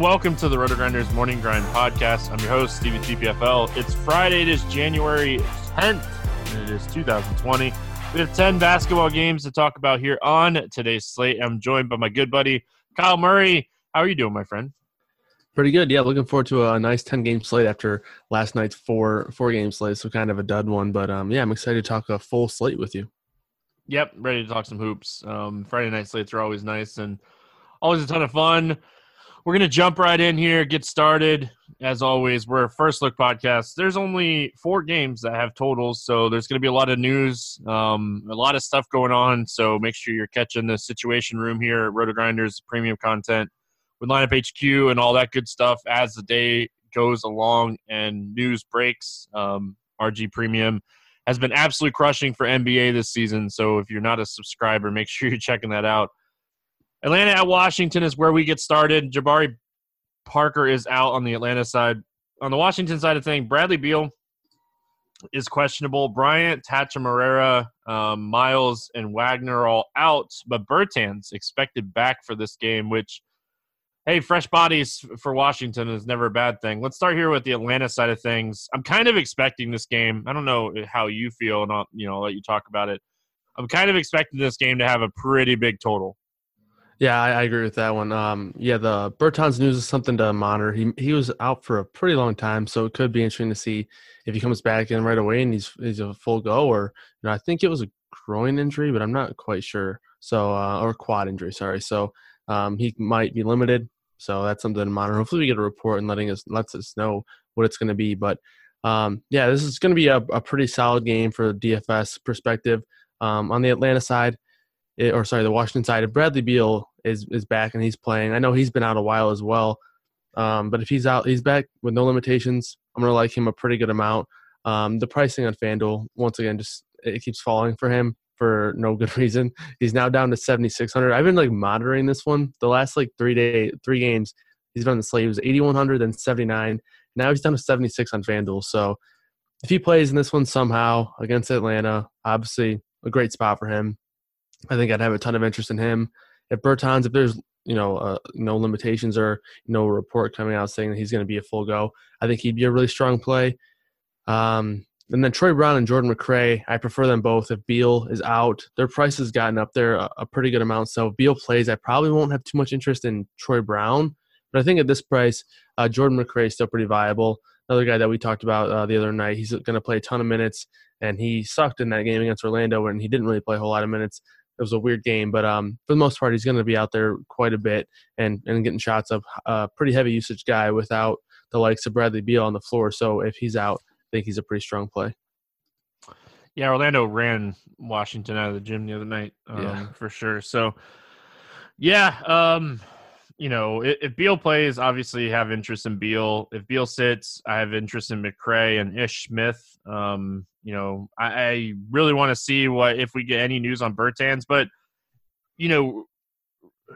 Welcome to the Roto Grinders Morning Grind Podcast. I'm your host, Stevie TPFL. It's Friday, it is January 10th, and it is 2020. We have 10 basketball games to talk about here on today's slate. I'm joined by my good buddy, Kyle Murray. How are you doing, my friend? Pretty good, yeah. Looking forward to a nice ten game slate after last night's four four game slate, so kind of a dud one. But um, yeah, I'm excited to talk a full slate with you. Yep, ready to talk some hoops. Um, Friday night slates are always nice and always a ton of fun. We're going to jump right in here, get started. As always, we're a first look podcast. There's only four games that have totals, so there's going to be a lot of news, um, a lot of stuff going on. So make sure you're catching the situation room here at Roto Grinders premium content with lineup HQ and all that good stuff as the day goes along and news breaks. Um, RG Premium has been absolutely crushing for NBA this season. So if you're not a subscriber, make sure you're checking that out. Atlanta at Washington is where we get started. Jabari Parker is out on the Atlanta side. On the Washington side of things, Bradley Beal is questionable. Bryant, Tacha um, Miles, and Wagner are all out, but Bertans expected back for this game, which, hey, fresh bodies for Washington is never a bad thing. Let's start here with the Atlanta side of things. I'm kind of expecting this game. I don't know how you feel, and I'll, you know, I'll let you talk about it. I'm kind of expecting this game to have a pretty big total. Yeah, I, I, agree with that one. Um, yeah, the Bertans news is something to monitor. He he was out for a pretty long time, so it could be interesting to see if he comes back in right away and he's he's a full go, or you know, I think it was a groin injury, but I'm not quite sure. So uh, or quad injury, sorry. So um, he might be limited. So that's something to monitor. Hopefully, we get a report and letting us lets us know what it's going to be. But um, yeah, this is going to be a, a, pretty solid game for the DFS perspective. Um, on the Atlanta side, it, or sorry, the Washington side, if Bradley Beal is is back and he's playing. I know he's been out a while as well, um, but if he's out, he's back with no limitations. I'm gonna like him a pretty good amount. Um, the pricing on FanDuel once again just it keeps falling for him for no good reason. He's now down to 7600. I've been like monitoring this one the last like three day three games. He's been on the slate. He was 8100 then 79. Now he's down to 76 on FanDuel. So if he plays in this one somehow against Atlanta, obviously a great spot for him. I think I'd have a ton of interest in him if Bertans, if there's you know uh, no limitations or no report coming out saying that he's going to be a full go, I think he'd be a really strong play. Um, and then Troy Brown and Jordan McRae, I prefer them both. If Beal is out, their price has gotten up there a, a pretty good amount. So if Beal plays, I probably won't have too much interest in Troy Brown. But I think at this price, uh, Jordan McRae is still pretty viable. Another guy that we talked about uh, the other night, he's going to play a ton of minutes, and he sucked in that game against Orlando, and he didn't really play a whole lot of minutes it was a weird game, but um, for the most part, he's going to be out there quite a bit and and getting shots up. A uh, pretty heavy usage guy without the likes of Bradley Beal on the floor. So if he's out, I think he's a pretty strong play. Yeah, Orlando ran Washington out of the gym the other night, um, yeah. for sure. So, yeah, um, you know, if, if, Beal plays, obviously have interest in Beal. If Beal sits, I have interest in McRae and Ish Smith. Um, you know, I, I really want to see what if we get any news on Bertans, but you know,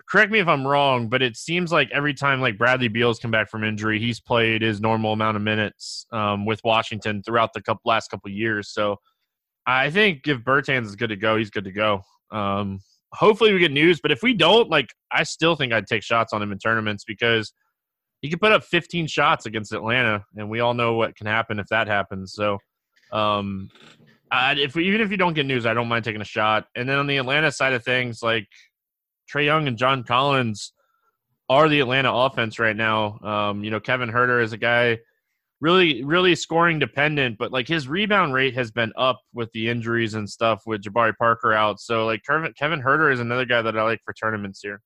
correct me if I'm wrong, but it seems like every time like Bradley Beal's come back from injury, he's played his normal amount of minutes um, with Washington throughout the couple, last couple years. So I think if Bertans is good to go, he's good to go. Um, hopefully we get news, but if we don't, like I still think I'd take shots on him in tournaments because he could put up 15 shots against Atlanta, and we all know what can happen if that happens. So, um, I, if even if you don't get news, I don't mind taking a shot. And then on the Atlanta side of things, like Trae Young and John Collins are the Atlanta offense right now. Um, you know, Kevin Huerter is a guy really really scoring dependent, but like his rebound rate has been up with the injuries and stuff with Jabari Parker out. So like Kevin Kevin Huerter is another guy that I like for tournaments here.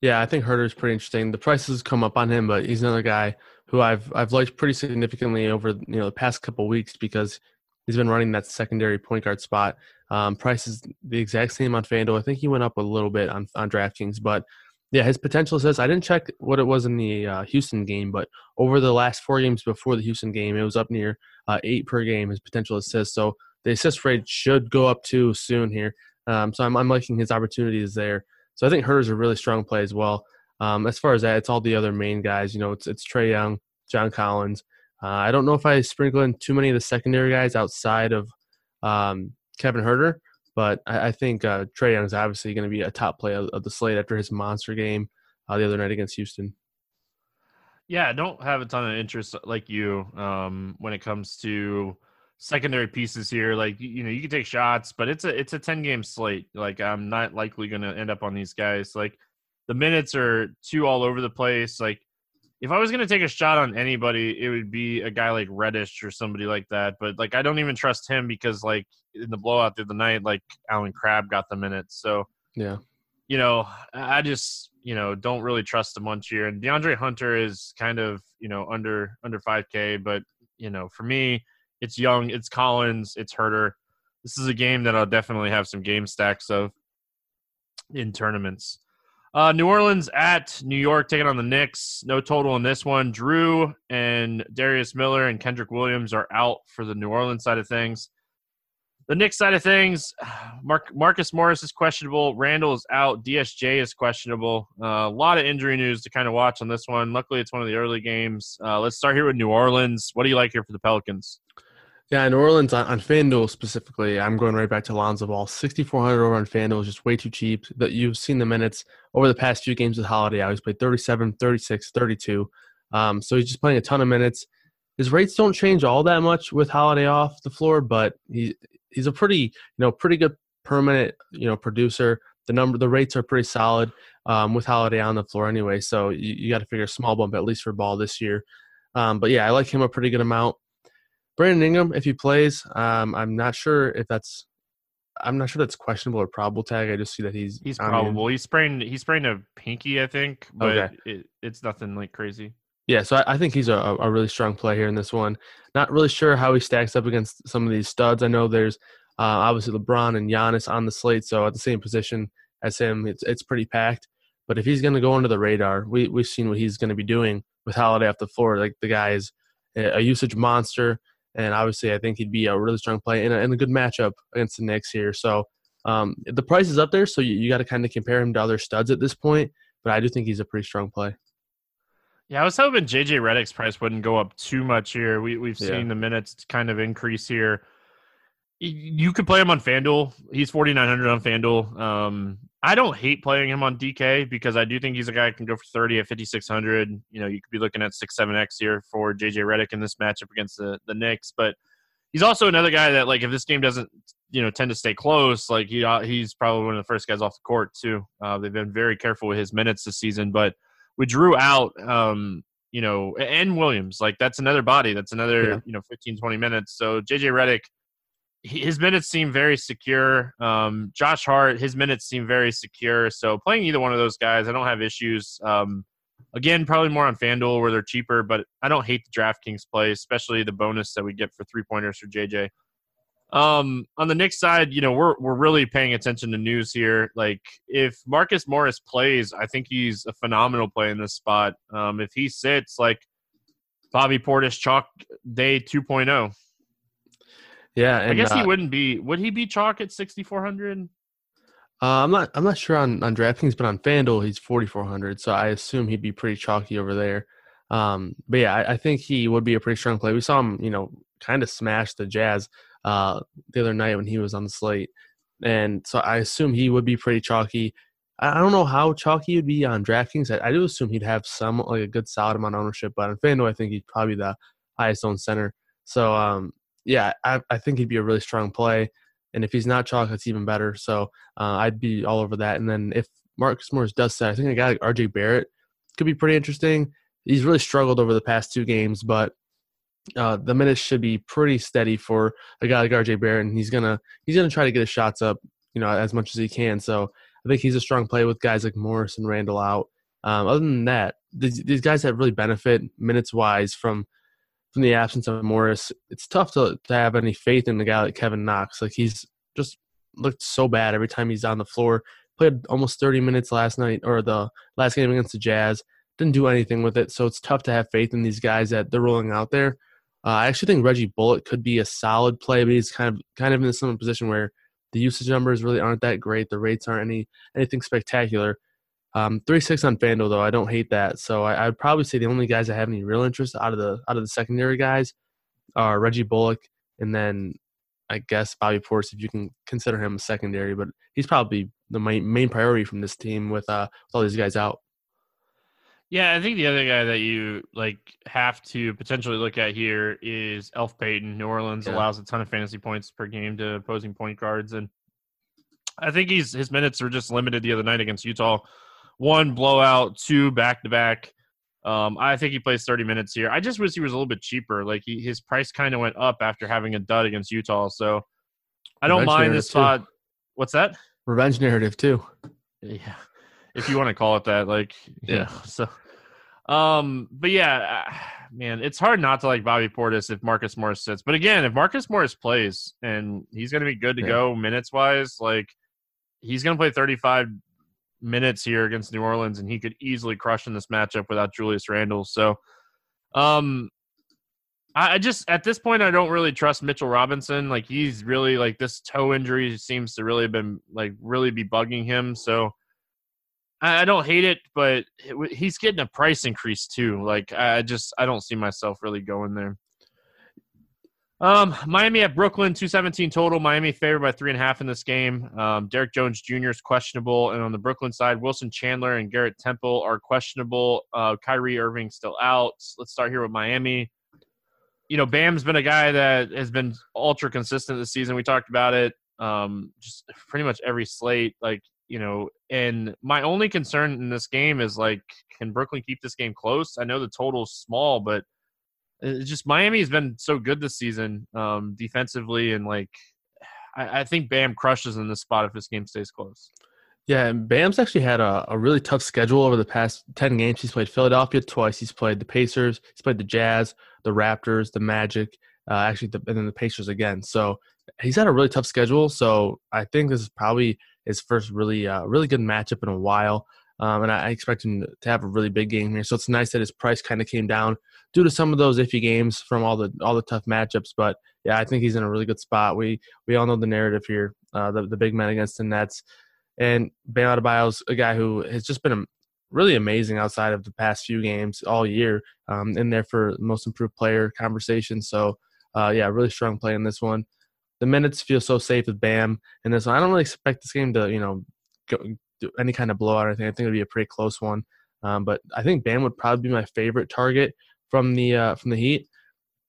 Yeah, I think Huerter is pretty interesting. The prices come up on him, but he's another guy who I've I've liked pretty significantly over you know the past couple weeks because he's been running that secondary point guard spot. Um, price is the exact same on FanDuel. I think he went up a little bit on on DraftKings, but yeah, his potential says I didn't check what it was in the uh, Houston game, but over the last four games before the Houston game, it was up near uh, eight per game. His potential assists, so the assist rate should go up too soon here. Um, so I'm, I'm liking his opportunities there. So I think Huerter's a really strong play as well. Um, as far as that, it's all the other main guys. You know, it's it's Trae Young, John Collins. Uh, I don't know if I sprinkle in too many of the secondary guys outside of um, Kevin Huerter. But I, I think uh, Trae Young is obviously going to be a top play of, of, the slate after his monster game uh, the other night against Houston. Yeah, I don't have a ton of interest like you um, when it comes to secondary pieces here. Like you know, you can take shots, but it's a it's a ten game slate. Like I'm not likely going to end up on these guys. Like the minutes are too all over the place. Like if I was going to take a shot on anybody, it would be a guy like Reddish or somebody like that. But like, I don't even trust him because like in the blowout through the other night, like Allen Crabbe got the minutes. So yeah, you know, I just you know don't really trust him much here. And DeAndre Hunter is kind of you know under under 5K, but you know for me, it's Young, it's Collins, it's Huerter. This is a game that I'll definitely have some game stacks of in tournaments. Uh, New Orleans at New York taking on the Knicks. No total in this one. Jrue and Darius Miller and Kenrich Williams are out for the New Orleans side of things. The Knicks side of things, Mark, Marcus Morris is questionable. Randle is out. DSJ is questionable. Uh, a lot of injury news to kind of watch on this one. Luckily, it's one of the early games. Uh, let's start here with New Orleans. What do you like here for the Pelicans? Yeah, New Orleans on, on FanDuel specifically, I'm going right back to Lonzo Ball. 6,400 over on FanDuel is just way too cheap. That You've seen the minutes over the past few games with Holiday. I always played 37, 36, 32. Um, so he's just playing a ton of minutes. His rates don't change all that much with Holiday off the floor, but he he's a pretty you know pretty good permanent you know producer. The number the rates are pretty solid um, with Holiday on the floor anyway. So you, you got to figure a small bump at least for Ball this year. Um, but yeah, I like him a pretty good amount. Brandon Ingram, if he plays, um, I'm not sure if that's I'm not sure that's questionable or probable tag. I just see that he's he's probable. He's sprained he's sprained a pinky, I think, but okay. it, it's nothing like crazy. Yeah, so I, I think he's a, a, really strong play here in this one. Not really sure how he stacks up against some of these studs. I know there's uh, obviously LeBron and Giannis on the slate, so at the same position as him, it's it's pretty packed. But if he's going to go under the radar, we we've seen what he's going to be doing with Holiday off the floor. Like the guy is a usage monster. And obviously, I think he'd be a really strong play in a, in a good matchup against the Knicks here. So um, the price is up there, so you, you got to kind of compare him to other studs at this point. But I do think he's a pretty strong play. Yeah, I was hoping JJ Redick's price wouldn't go up too much here. We we've seen yeah. the minutes kind of increase here. You could play him on FanDuel. He's forty nine hundred on FanDuel. Um, I don't hate playing him on DK because I do think he's a guy who can go for 30 at 5,600. You know, you could be looking at 6, 7X here for JJ Redick in this matchup against the, the Knicks. But he's also another guy that, like, if this game doesn't, you know, tend to stay close, like, he, uh, he's probably one of the first guys off the court, too. Uh, they've been very careful with his minutes this season. But with Jrue out, um, you know, and Williams, like, that's another body. That's another, yeah. you know, 15, 20 minutes. So JJ Redick – his minutes seem very secure. Um, Josh Hart, his minutes seem very secure. So playing either one of those guys, I don't have issues. Um, again, probably more on FanDuel where they're cheaper, but I don't hate the DraftKings play, especially the bonus that we get for three pointers for JJ. Um, on the Knicks side, you know, we're we're really paying attention to news here. Like, if Marcus Morris plays, I think he's a phenomenal play in this spot. Um, if he sits, like Bobby Portis chalk day 2.0. Yeah, and, I guess uh, he wouldn't be. Would he be chalk at 6400? Uh, I'm not. I'm not sure on on DraftKings, but on FanDuel he's 4400, so I assume he'd be pretty chalky over there. Um, but yeah, I, I, think he would be a pretty strong play. We saw him, you know, kind of smash the Jazz uh, the other night when he was on the slate, and so I assume he would be pretty chalky. I, I don't know how chalky he'd be on DraftKings. I, I do assume he'd have some like a good solid amount of ownership, but on FanDuel I think he'd probably be the highest owned center. So um, yeah, I, I think he'd be a really strong play. And if he's not chalk, that's even better. So uh, I'd be all over that. And then if Marcus Morris does set, I think a guy like RJ Barrett could be pretty interesting. He's really struggled over the past two games, but uh, the minutes should be pretty steady for a guy like RJ Barrett, and he's gonna he's gonna try to get his shots up, you know, as much as he can. So I think he's a strong play with guys like Morris and Randle out. Um, other than that, these, these guys that really benefit minutes wise from from the absence of Morris, it's tough to, to have any faith in the guy like Kevin Knox. Like he's just looked so bad every time he's on the floor. Played almost 30 minutes last night or the last game against the Jazz. Didn't do anything with it. So it's tough to have faith in these guys that they're rolling out there. Uh, I actually think Reggie Bullock could be a solid play, but he's kind of kind of in some position where the usage numbers really aren't that great. The rates aren't any anything spectacular. Um, three six on Fanduel though, I don't hate that. So I, would probably say the only guys that have any real interest out of the out of the secondary guys are Reggie Bullock, and then I guess Bobby Portis if you can consider him a secondary. But he's probably the main main priority from this team with uh with all these guys out. Yeah, I think the other guy that you like have to potentially look at here is Elf Payton. New Orleans yeah. allows a ton of fantasy points per game to opposing point guards, and I think he's his minutes were just limited the other night against Utah one blowout, two back to back. Um, I think he plays 30 minutes here. I just wish he was a little bit cheaper. Like he, his price kind of went up after having a dud against Utah. So I don't Revenge mind this spot. Too. What's that? Revenge narrative too. Yeah, if you want to call it that. Like yeah. so, um, but yeah, uh, man, it's hard not to like Bobby Portis if Marcus Morris sits. But again, if Marcus Morris plays and he's going to be good to yeah. go minutes wise, like he's going to play 35 minutes here against New Orleans, and he could easily crush in this matchup without Julius Randle. So, um, I, just at this point I don't really trust Mitchell Robinson. Like he's really like this toe injury seems to really been like really be bugging him. So I, I don't hate it, but it, he's getting a price increase too. Like I just I don't see myself really going there. Um, Miami at Brooklyn, 217 total. Miami favored by three and a half in this game. Um, Derrick Jones Jr. is questionable. And on the Brooklyn side, Wilson Chandler and Garrett Temple are questionable. Uh, Kyrie Irving still out. Let's start here with Miami. You know, Bam's been a guy that has been ultra consistent this season. We talked about it. Um, just pretty much every slate. Like, you know, and my only concern in this game is like, can Brooklyn keep this game close? I know the total's small, but – it's just Miami has been so good this season um, defensively, and like I, I, think Bam crushes in this spot if this game stays close. Yeah, and Bam's actually had a, a really tough schedule over the past ten games. He's played Philadelphia twice. He's played the Pacers. He's played the Jazz, the Raptors, the Magic. Uh, actually, the, and then the Pacers again. So he's had a really tough schedule. So I think this is probably his first really, uh, really good matchup in a while. Um, and I, I expect him to have a really big game here. So it's nice that his price kind of came down due to some of those iffy games from all the all the tough matchups. But yeah, I think he's in a really good spot. We we all know the narrative here, uh, the the big man against the Nets, and Bam Adebayo's a guy who has just been really amazing outside of the past few games all year. Um, in there for most improved player conversation. So uh, yeah, really strong play in this one. The minutes feel so safe with Bam in this one. I don't really expect this game to you know go, any kind of blowout or anything. I think it'd be a pretty close one. Um, but I think Bam would probably be my favorite target from the uh, from the Heat.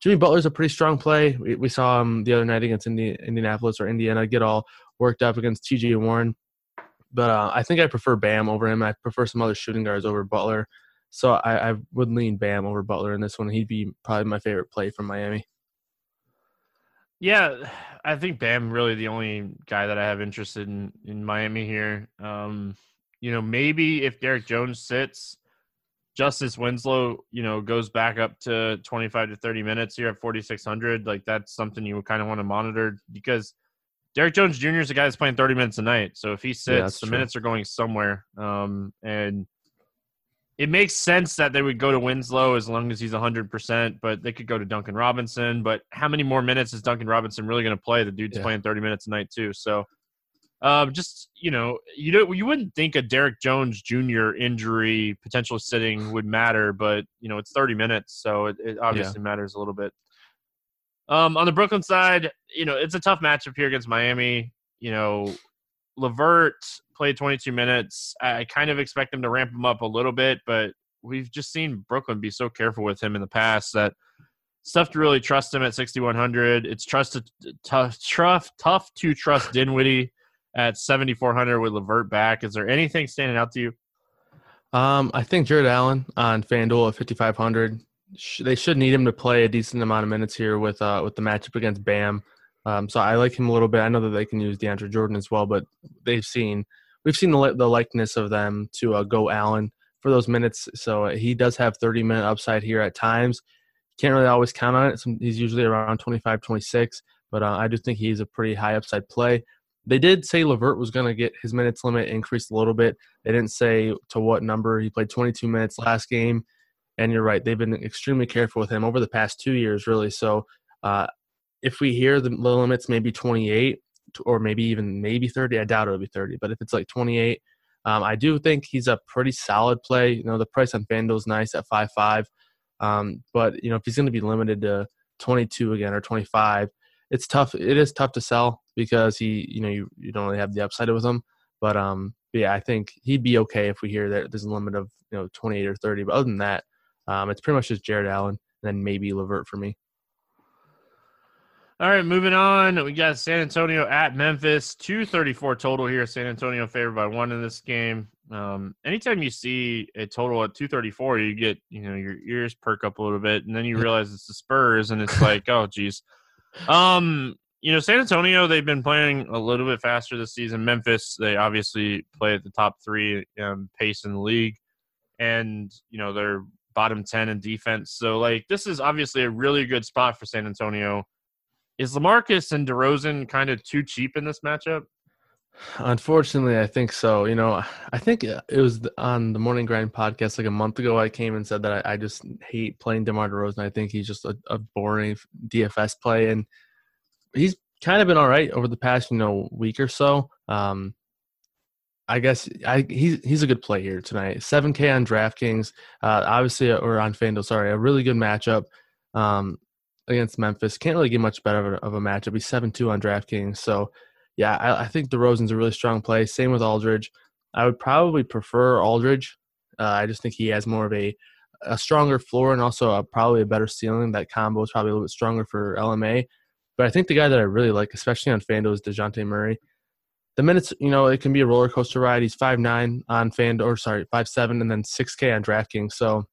Jimmy Butler's a pretty strong play. We, we saw him the other night against Indi- Indianapolis or Indiana get all worked up against TJ Warren. But uh, I think I prefer Bam over him. I prefer some other shooting guards over Butler. So I, I would lean Bam over Butler in this one. He'd be probably my favorite play from Miami. Yeah, I think Bam really the only guy that I have interested in in Miami here. Um, you know, maybe if Derrick Jones sits, Justice Winslow, you know, goes back up to 25 to 30 minutes here at 4,600. Like that's something you would kind of want to monitor because Derrick Jones Jr. is a guy that's playing 30 minutes a night. So if he sits, yeah, the true. minutes are going somewhere. Um, and it makes sense that they would go to Winslow as long as he's 100%, but they could go to Duncan Robinson. But how many more minutes is Duncan Robinson really going to play? The dude's yeah. playing 30 minutes a night, too. So um, just you know, you don't you wouldn't think a Derrick Jones Jr. injury potential sitting would matter, but you know it's 30 minutes, so it, it obviously yeah. matters a little bit. Um, on the Brooklyn side, you know it's a tough matchup here against Miami. You know, LeVert played 22 minutes. I kind of expect him to ramp him up a little bit, but we've just seen Brooklyn be so careful with him in the past that tough to really trust him at 6100. It's trusted tough, tough, tough to trust Dinwiddie at 7,400 with LeVert back. Is there anything standing out to you? Um, I think Jarrett Allen on FanDuel at 5,500. They should need him to play a decent amount of minutes here with uh, with the matchup against Bam. Um, so I like him a little bit. I know that they can use DeAndre Jordan as well, but they've seen we've seen the the likeness of them to uh, go Allen for those minutes. So he does have 30 minute upside here at times. Can't really always count on it. He's usually around 25, 26, but uh, I do think he's a pretty high upside play. They did say LeVert was going to get his minutes limit increased a little bit. They didn't say to what number. He played 22 minutes last game. And you're right, they've been extremely careful with him over the past two years, really. So uh, if we hear the limits maybe 28 or maybe even maybe 30, I doubt it'll be 30. But if it's like 28, um, I do think he's a pretty solid play. You know, the price on FanDuel is nice at 5.5. Um, but, you know, if he's going to be limited to 22 again or 25, it's tough. It is tough to sell because he, you know, you, you don't really have the upside with him. But um, but yeah, I think he'd be okay if we hear that there's a limit of you know 28 or 30. But other than that, um, it's pretty much just Jarrett Allen and then maybe LeVert for me. All right, moving on. We got San Antonio at Memphis. 234 total here. San Antonio favored by one in this game. Um, anytime you see a total at 234, you get, you know, your ears perk up a little bit, and then you realize it's the Spurs, and it's like, oh, geez. Um, you know, San Antonio, they've been playing a little bit faster this season. Memphis, they obviously play at the top three um, pace in the league, and you know they're bottom ten in defense. So, like, this is obviously a really good spot for San Antonio. Is LaMarcus and DeRozan kind of too cheap in this matchup? Unfortunately, I think so. You know, I think it was on the Morning Grind podcast like a month ago. I came and said that I, I just hate playing DeMar DeRozan. I think he's just a, a, boring DFS play, and he's kind of been all right over the past you know week or so. Um, I guess I he's he's a good play here tonight. Seven K on DraftKings, uh, obviously, or on FanDuel. Sorry, a really good matchup um, against Memphis. Can't really get much better of a, of a matchup. He's seven two on DraftKings, so yeah, I, I think DeRozan's a really strong play. Same with Aldridge. I would probably prefer Aldridge. Uh, I just think he has more of a a stronger floor and also a, probably a better ceiling. That combo is probably a little bit stronger for LMA. But I think the guy that I really like, especially on FanDuel, is Dejounte Murray. The minutes, you know, it can be a roller coaster ride. He's five nine on FanDuel, or sorry, five seven, and then six K on DraftKings. So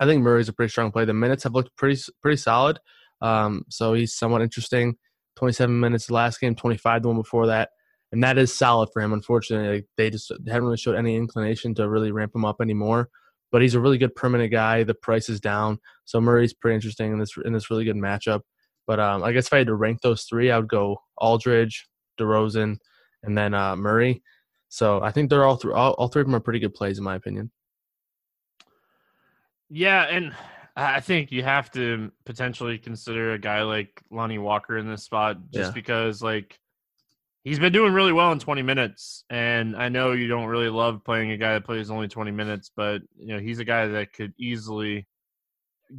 I think Murray's a pretty strong play. The minutes have looked pretty pretty solid. Um, so he's somewhat interesting. 27 minutes the last game, 25 the one before that. And that is solid for him. Unfortunately, they just haven't really showed any inclination to really ramp him up anymore. But he's a really good permanent guy. The price is down, so Murray's pretty interesting in this in this really good matchup. But um, I guess if I had to rank those three, I would go Aldridge, DeRozan, and then uh, Murray. So I think they're all three. All, all three of them are pretty good plays, in my opinion. Yeah, and I think you have to potentially consider a guy like Lonnie Walker in this spot just yeah. because like he's been doing really well in 20 minutes and I know you don't really love playing a guy that plays only 20 minutes but you know he's a guy that could easily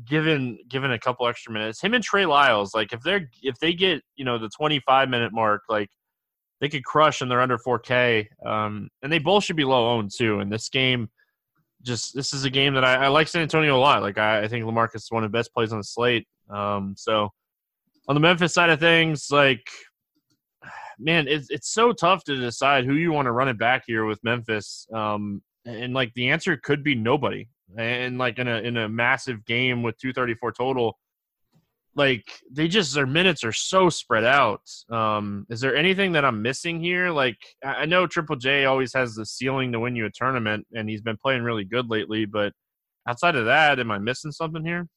given given a couple extra minutes him and Trey Lyles like if they're if they get you know the 25 minute mark like they could crush and they're under 4k um and they both should be low owned too in this game just this is a game that I, I like San Antonio a lot. Like I, I, think LaMarcus is one of the best plays on the slate. Um, so on the Memphis side of things, like man, it's it's so tough to decide who you want to run it back here with Memphis. Um, and like the answer could be nobody. And like in a in a massive game with 234 total, like they just their minutes are so spread out. Um, is there anything that I'm missing here? Like I know Triple J always has the ceiling to win you a tournament, and he's been playing really good lately. But outside of that, am I missing something here?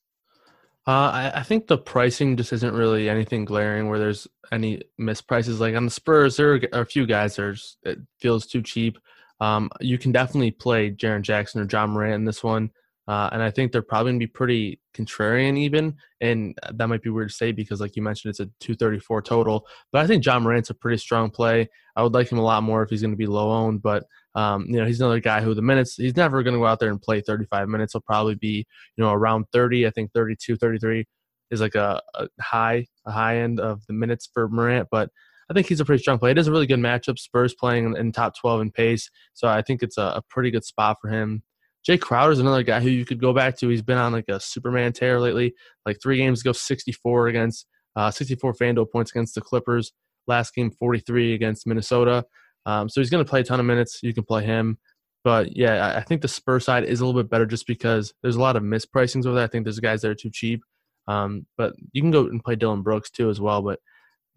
Uh, I, I, think the pricing just isn't really anything glaring where there's any misprices. Like on the Spurs, there are a few guys that it feels too cheap. Um, you can definitely play Jaren Jackson or Ja Morant in this one. Uh, and I think they're probably going to be pretty contrarian even. And that might be weird to say because, like you mentioned, it's a 234 total. But I think Ja Morant's a pretty strong play. I would like him a lot more if he's going to be low owned. But, um, you know, he's another guy who the minutes, he's never going to go out there and play 35 minutes. He'll probably be, you know, around 30, I think 32, 33 is like a, a high, a high end of the minutes for Morant. But I think he's a pretty strong play. It is a really good matchup. Spurs playing in, in top 12 in pace. So I think it's a, a pretty good spot for him. Jae Crowder is another guy who you could go back to. He's been on like a Superman tear lately. Like three games ago, 64 against uh, 64 FanDuel points against the Clippers. Last game, 43 against Minnesota. Um, so he's going to play a ton of minutes. You can play him. But yeah, I think the Spur side is a little bit better just because there's a lot of mispricings over there. I think there's guys that are too cheap. Um, but you can go and play Dillon Brooks too as well. But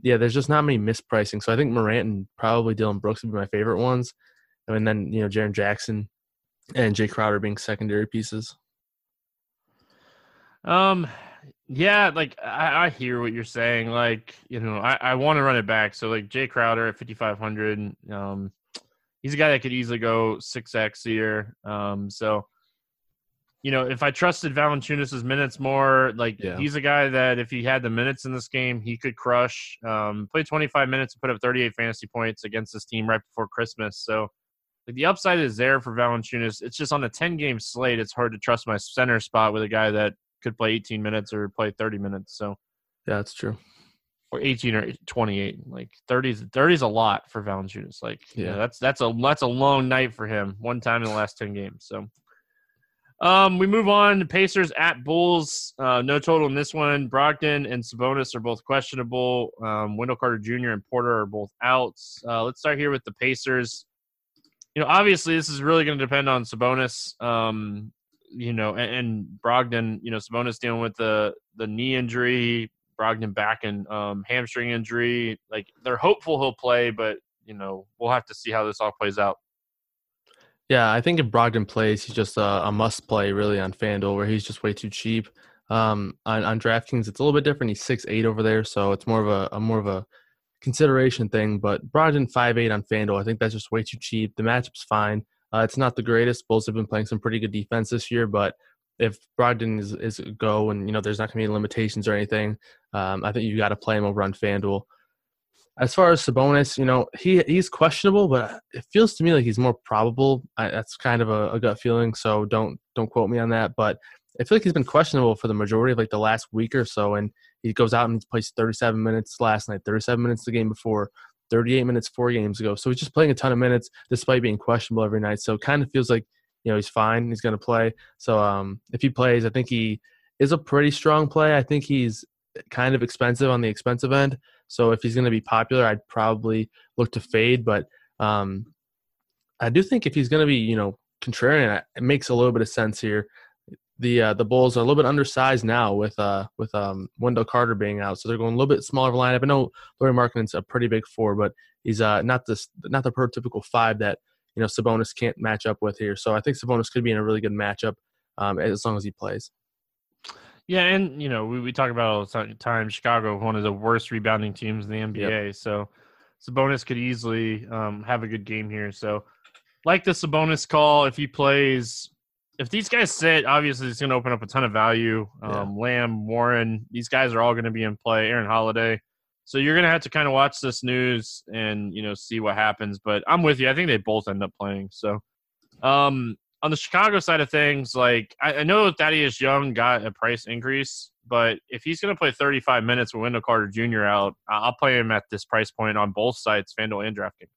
yeah, there's just not many mispricing. So I think Morant and probably Dillon Brooks would be my favorite ones. And then, you know, Jaren Jackson and Jae Crowder being secondary pieces. Um, yeah, like I, I hear what you're saying. Like, you know, I, I want to run it back. So like Jae Crowder at 5,500, um, he's a guy that could easily go 6X here. Um, so, you know, if I trusted Valanciunas' minutes more, like yeah. he's a guy that if he had the minutes in this game, he could crush. Um, play 25 minutes and put up 38 fantasy points against this team right before Christmas. So like the upside is there for Valanciunas. It's just on a 10 game slate, it's hard to trust my center spot with a guy that could play 18 minutes or play 30 minutes. So yeah, that's true. Or 18 or 28. Like 30 is 30 is a lot for Valanciunas. Like yeah, you know, that's that's a that's a long night for him. One time in the last 10 games. So um, we move on. Pacers at Bulls. Uh, no total in this one. Brogdon and Sabonis are both questionable. Um, Wendell Carter Jr. and Porter are both out. Uh, let's start here with the Pacers you know, obviously this is really going to depend on Sabonis. Um, you know, and, and, Brogdon. You know, Sabonis dealing with the the knee injury, Brogdon back and um, hamstring injury. Like they're hopeful he'll play, but you know, we'll have to see how this all plays out. Yeah, I think if Brogdon plays, he's just a, a must play really on FanDuel, where he's just way too cheap. Um, on, on DraftKings, it's a little bit different. He's six eight over there, so it's more of a, a more of a consideration thing, but Brogdon five eight on FanDuel, I think that's just way too cheap. The matchup's fine. Uh, it's not the greatest. Bulls have been playing some pretty good defense this year, but if Brogdon is, is a go and you know there's not going to be limitations or anything, um, I think you got to play him over on FanDuel. As far as Sabonis, you know he he's questionable, but it feels to me like he's more probable. I, that's kind of a, a gut feeling, so don't don't quote me on that. But I feel like he's been questionable for the majority of like the last week or so, and he goes out and plays 37 minutes last night, 37 minutes the game before, 38 minutes four games ago. So he's just playing a ton of minutes despite being questionable every night. So it kind of feels like you know he's fine. He's going to play. So um, if he plays, I think he is a pretty strong play. I think he's kind of expensive on the expensive end. So if he's going to be popular, I'd probably look to fade. But um, I do think if he's going to be you know contrarian, it makes a little bit of sense here the uh, the Bulls are a little bit undersized now with uh with um Wendell Carter being out, so they're going a little bit smaller of a lineup. I know Lauri Markkanen's a pretty big four, but he's uh not this not the prototypical five that you know Sabonis can't match up with here. So I think Sabonis could be in a really good matchup um, as long as he plays. Yeah, and you know we, we talk about all the time Chicago, one of the worst rebounding teams in the NBA. Yep. So Sabonis could easily um, have a good game here. So like the Sabonis call, if he plays if these guys sit, obviously it's going to open up a ton of value. Um, yeah. Lamb, Warren, these guys are all going to be in play. Aaron Holiday. So you're going to have to kind of watch this news and you know see what happens. But I'm with you. I think they both end up playing. So um, on the Chicago side of things, like I, I know Thaddeus Young got a price increase, but if he's going to play 35 minutes with Wendell Carter Jr. out, I'll play him at this price point on both sides, FanDuel and DraftKings.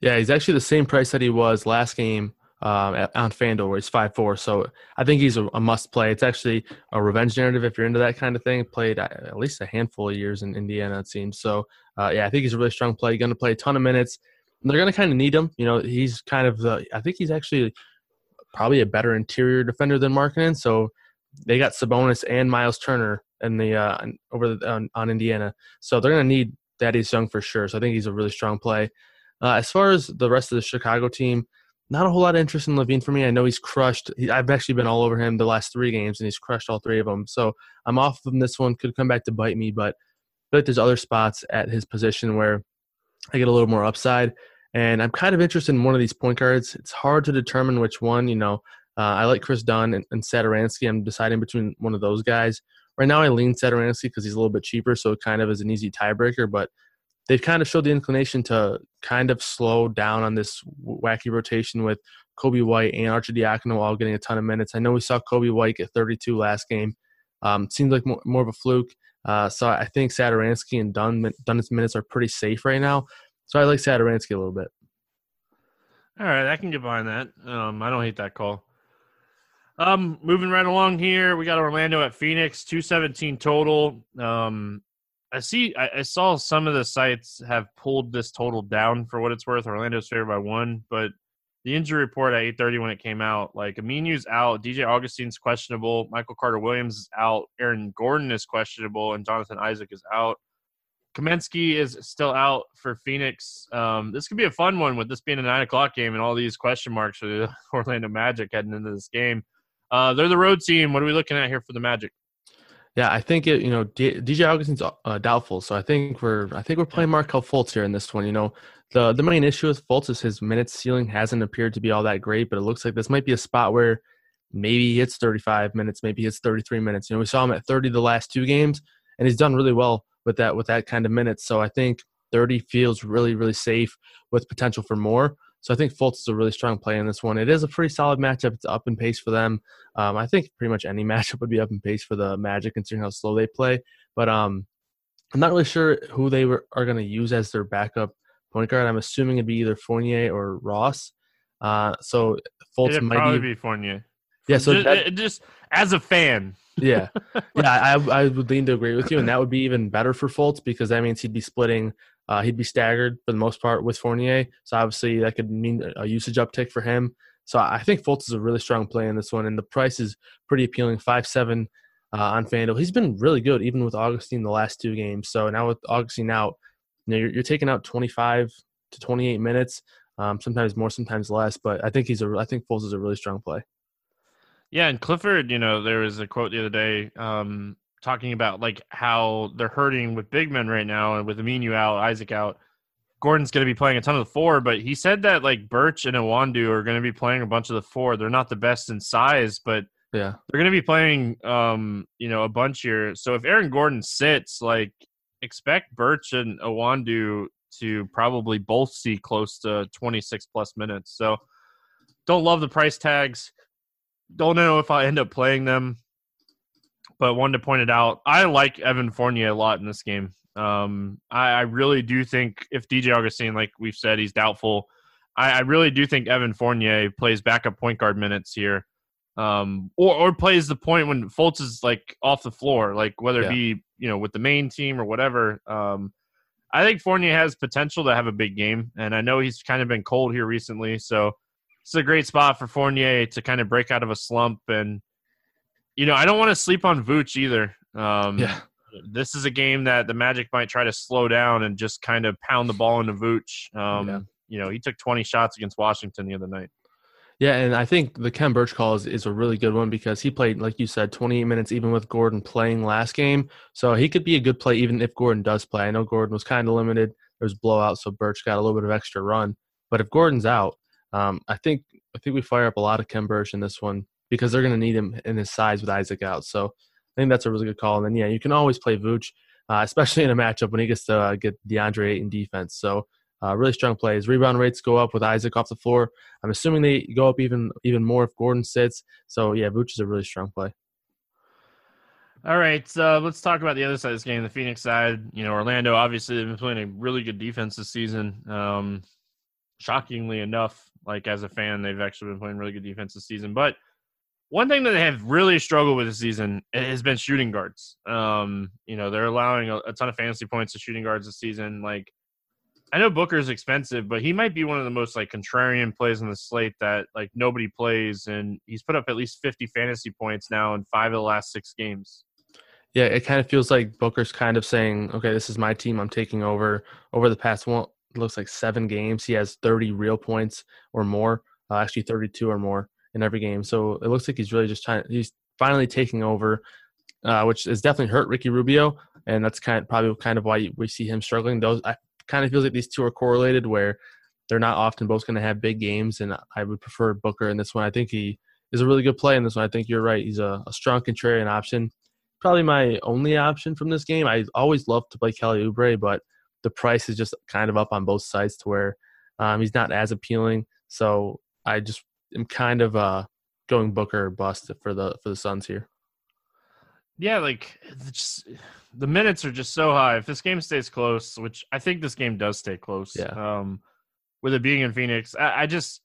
Yeah, he's actually the same price that he was last game um, on FanDuel where he's five four. So I think he's a, a, must play. It's actually a revenge narrative if you're into that kind of thing. Played at least a handful of years in Indiana, it seems. So uh, yeah, I think he's a really strong play. Going to play a ton of minutes. They're going to kind of need him. You know, he's kind of the. I think he's actually probably a better interior defender than Markkanen. So they got Sabonis and Miles Turner in the uh, over the, on, on Indiana. So they're going to need Thaddeus Young for sure. So I think he's a really strong play. Uh, as far as the rest of the Chicago team, not a whole lot of interest in LaVine for me. I know he's crushed. He, I've actually been all over him the last three games, and he's crushed all three of them. So I'm off from this one. Could come back to bite me, but I feel like there's other spots at his position where I get a little more upside. And I'm kind of interested in one of these point guards. It's hard to determine which one. You know, uh, I like Kris Dunn and, and Satoransky. I'm deciding between one of those guys. Right now, I lean Satoransky because he's a little bit cheaper, so it kind of is an easy tiebreaker. But they've kind of showed the inclination to kind of slow down on this wacky rotation with Coby White and Arcidiacono all getting a ton of minutes. I know we saw Coby White get 32 last game. Um, seems like more, more, of a fluke. Uh, so I think Satoransky and Dunn, Dunn's minutes are pretty safe right now. So I like Satoransky a little bit. All right, I can get behind that. Um, I don't hate that call. Um, moving right along here, we got Orlando at Phoenix, two seventeen total. Um, I see. I, I, saw some of the sites have pulled this total down for what it's worth. Orlando's favored by one, but the injury report at eight thirty when it came out, like Aminu's out, DJ Augustin's questionable, Michael Carter Williams is out, Aaron Gordon is questionable, and Jonathan Isaac is out. Kaminsky is still out for Phoenix. Um, this could be a fun one with this being a nine o'clock game and all these question marks for the Orlando Magic heading into this game. Uh, they're the road team. What are we looking at here for the Magic? Yeah, I think it. You know, D- DJ Augustin's uh, doubtful, so I think we're I think we're playing Markelle Fultz here in this one. You know, the the main issue with Fultz is his minutes ceiling hasn't appeared to be all that great, but it looks like this might be a spot where maybe he hits 35 minutes, maybe he hits 33 minutes. You know, we saw him at 30 the last two games, and he's done really well with that with that kind of minutes. So I think 30 feels really really safe with potential for more. So I think Fultz is a really strong play in this one. It is a pretty solid matchup. It's up in pace for them. Um, I think pretty much any matchup would be up in pace for the Magic, considering how slow they play. But um, I'm not really sure who they were, are going to use as their backup point guard. I'm assuming it'd be either Fournier or Ross. Uh, so Fultz It'd might probably be, be Fournier. Yeah, so just, that, just as a fan, yeah, yeah, I, I would lean to agree with you, and that would be even better for Fultz because that means he'd be splitting. Uh, he'd be staggered for the most part with Fournier, so obviously that could mean a usage uptick for him. So I think Fultz is a really strong play in this one, and the price is pretty appealing. Five seven uh, on Fanduel. He's been really good, even with Augustin the last two games. So now with Augustin out, you know, you're, you're taking out 25 to 28 minutes, um, sometimes more, sometimes less. But I think he's a, I think Fultz is a really strong play. Yeah, and Clifford, you know, there was a quote the other day um, talking about like how they're hurting with big men right now, and with Aminu out, Isaac out. Gordon's going to be playing a ton of the four, but he said that like Birch and Iwundu are going to be playing a bunch of the four. They're not the best in size, but yeah, they're going to be playing, um, you know, a bunch here. So if Aaron Gordon sits, like expect Birch and Iwundu to probably both see close to 26 plus minutes. So don't love the price tags don't know if I end up playing them, but wanted to point it out. I like Evan Fournier a lot in this game. Um, I, I, really do think if DJ Augustin, like we've said, he's doubtful. I, I, really do think Evan Fournier plays backup point guard minutes here, um, or or plays the point when Fultz is like off the floor, like whether yeah. it be you know with the main team or whatever. Um, I think Fournier has potential to have a big game, and I know he's kind of been cold here recently, so it's a great spot for Fournier to kind of break out of a slump. And, you know, I don't want to sleep on Vooch either. Um, yeah. This is a game that the Magic might try to slow down and just kind of pound the ball into Vooch. Um, yeah. You know, he took 20 shots against Washington the other night. Yeah, and I think the Khem Birch call is, is a really good one because he played, like you said, 28 minutes even with Gordon playing last game. So he could be a good play even if Gordon does play. I know Gordon was kind of limited. There was blowout, so Birch got a little bit of extra run. But if Gordon's out, um, I think I think we fire up a lot of Khem Birch in this one because they're going to need him in his size with Isaac out. So I think that's a really good call. And then yeah, you can always play Vooch, uh, especially in a matchup when he gets to uh, get DeAndre Ayton defense. So uh, really strong plays. Rebound rates go up with Isaac off the floor. I'm assuming they go up even even more if Gordon sits. So yeah, Vooch is a really strong play. All right, so let's talk about the other side of this game, the Phoenix side. You know, Orlando obviously they've been playing a really good defense this season. Um, shockingly enough, like as a fan, they've actually been playing really good defense this season. But one thing that they have really struggled with this season has been shooting guards. Um, you know, they're allowing a, a, ton of fantasy points to shooting guards this season. Like, I know Booker's expensive, but he might be one of the most like contrarian plays on the slate that like nobody plays, and he's put up at least fifty fantasy points now in five of the last six games. Yeah, it kind of feels like Booker's kind of saying, "Okay, this is my team. I'm taking over." Over the past one, looks like seven games, he has 30 real points or more. Uh, actually, 32 or more in every game. So it looks like he's really just trying. He's finally taking over, uh, which has definitely hurt Ricky Rubio, and that's kind of, probably kind of why we see him struggling. Those I kind of feels like these two are correlated, where they're not often both going to have big games, and I would prefer Booker in this one. I think he is a really good play in this one. I think you're right. He's a, a strong contrarian option. Probably my only option from this game. I always love to play Kelly Oubre, but the price is just kind of up on both sides to where um, he's not as appealing. So I just am kind of uh, going Booker bust for the for the Suns here. Yeah, like just, the minutes are just so high. If this game stays close, which I think this game does stay close, yeah. Um, with it being in Phoenix, I, I just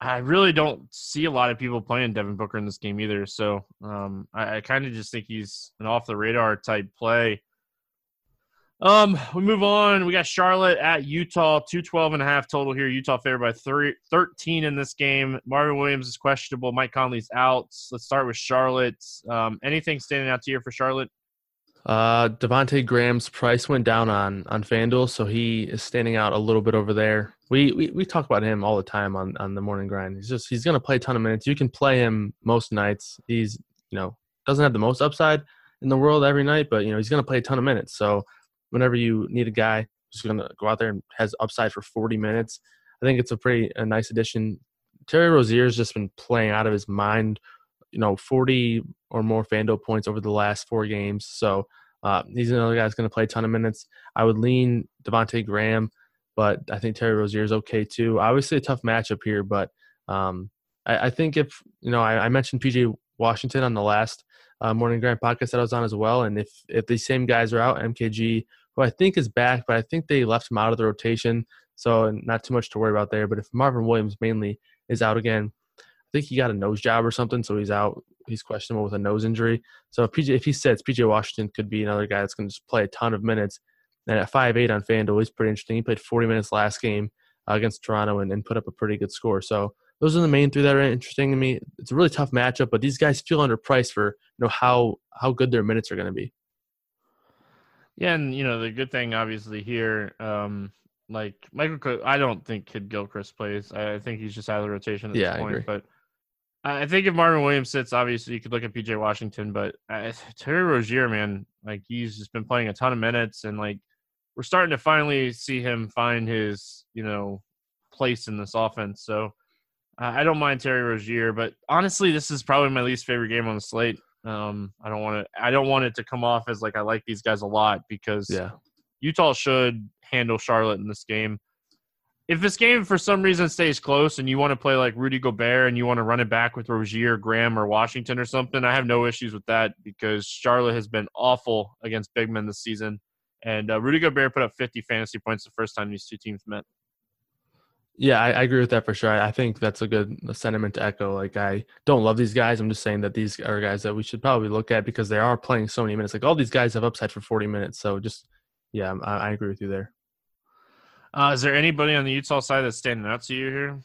I really don't see a lot of people playing Devin Booker in this game either. So um, I, I kind of just think he's an off the radar type play. Um, we move on. We got Charlotte at Utah, 212 and a half total here. Utah favored by three, 13 in this game. Marvin Williams is questionable. Mike Conley's out. Let's start with Charlotte. Um, anything standing out to you for Charlotte? Uh, Devonte Graham's price went down on on FanDuel, so he is standing out a little bit over there. We, we we talk about him all the time on on the morning grind. He's just he's going to play a ton of minutes. You can play him most nights. He's you know doesn't have the most upside in the world every night, but you know he's going to play a ton of minutes. So whenever you need a guy who's going to go out there and has upside for 40 minutes, I think it's a pretty a nice addition. Terry Rozier's just been playing out of his mind you know 40 or more FanDuel points over the last four games. So uh, he's another guy that's going to play a ton of minutes. I would lean Devonte Graham, but I think Terry Rozier is okay too. Obviously, a tough matchup here, but um, I, I, think if you know, I, I, mentioned PJ Washington on the last uh, morning grind podcast that I was on as well, and if if these same guys are out, MKG, who I think is back, but I think they left him out of the rotation, so not too much to worry about there. But if Marvin Williams mainly is out again, I think he got a nose job or something, so he's out. He's questionable with a nose injury. So if PJ, if he sits, PJ Washington could be another guy that's going to just play a ton of minutes. And at five eight on FanDuel, he's pretty interesting. He played 40 minutes last game uh, against Toronto and, and put up a pretty good score. So those are the main three that are interesting to me. It's a really tough matchup, but these guys feel underpriced for you know how how good their minutes are going to be. Yeah, and you know the good thing obviously here, um, like Michael, I don't think Kidd-Gilchrist plays. I think he's just out of the rotation at yeah, this point. But I think if Marvin Williams sits, obviously you could look at PJ Washington, but uh, Terry Rozier, man, like he's just been playing a ton of minutes, and like we're starting to finally see him find his, you know, place in this offense. So uh, I don't mind Terry Rozier, but honestly, this is probably my least favorite game on the slate. Um, I don't want to. I don't want it to come off as like I like these guys a lot because yeah. Utah should handle Charlotte in this game if this game for some reason stays close and you want to play like Rudy Gobert and you want to run it back with Rozier, Graham, or Washington or something, I have no issues with that because Charlotte has been awful against big men this season. And uh, Rudy Gobert put up 50 fantasy points the first time these two teams met. Yeah, I, I, agree with that for sure. I, I think that's a good sentiment to echo. Like, I don't love these guys. I'm just saying that these are guys that we should probably look at because they are playing so many minutes. Like, all these guys have upside for 40 minutes. So, just, yeah, I, I agree with you there. Uh, is there anybody on the Utah side that's standing out to you here?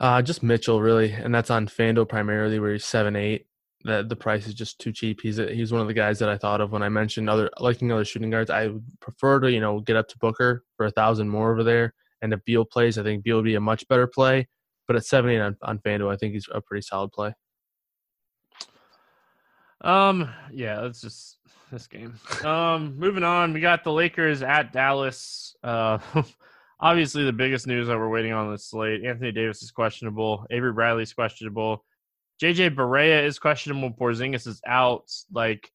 Uh, just Mitchell, really, and that's on Fanduel primarily, where he's seven eight. That the price is just too cheap. He's a, he's one of the guys that I thought of when I mentioned other liking other shooting guards. I would prefer to you know get up to Booker for a thousand more over there. And if Beal plays, I think Beal would be a much better play. But at seven eight on, on Fanduel, I think he's a pretty solid play. Um, yeah, that's just this game. Um, moving on, we got the Lakers at Dallas. Uh, obviously the biggest news that we're waiting on this slate. Anthony Davis is questionable. Avery Bradley is questionable. JJ Barea is questionable. Porzingis is out. Like,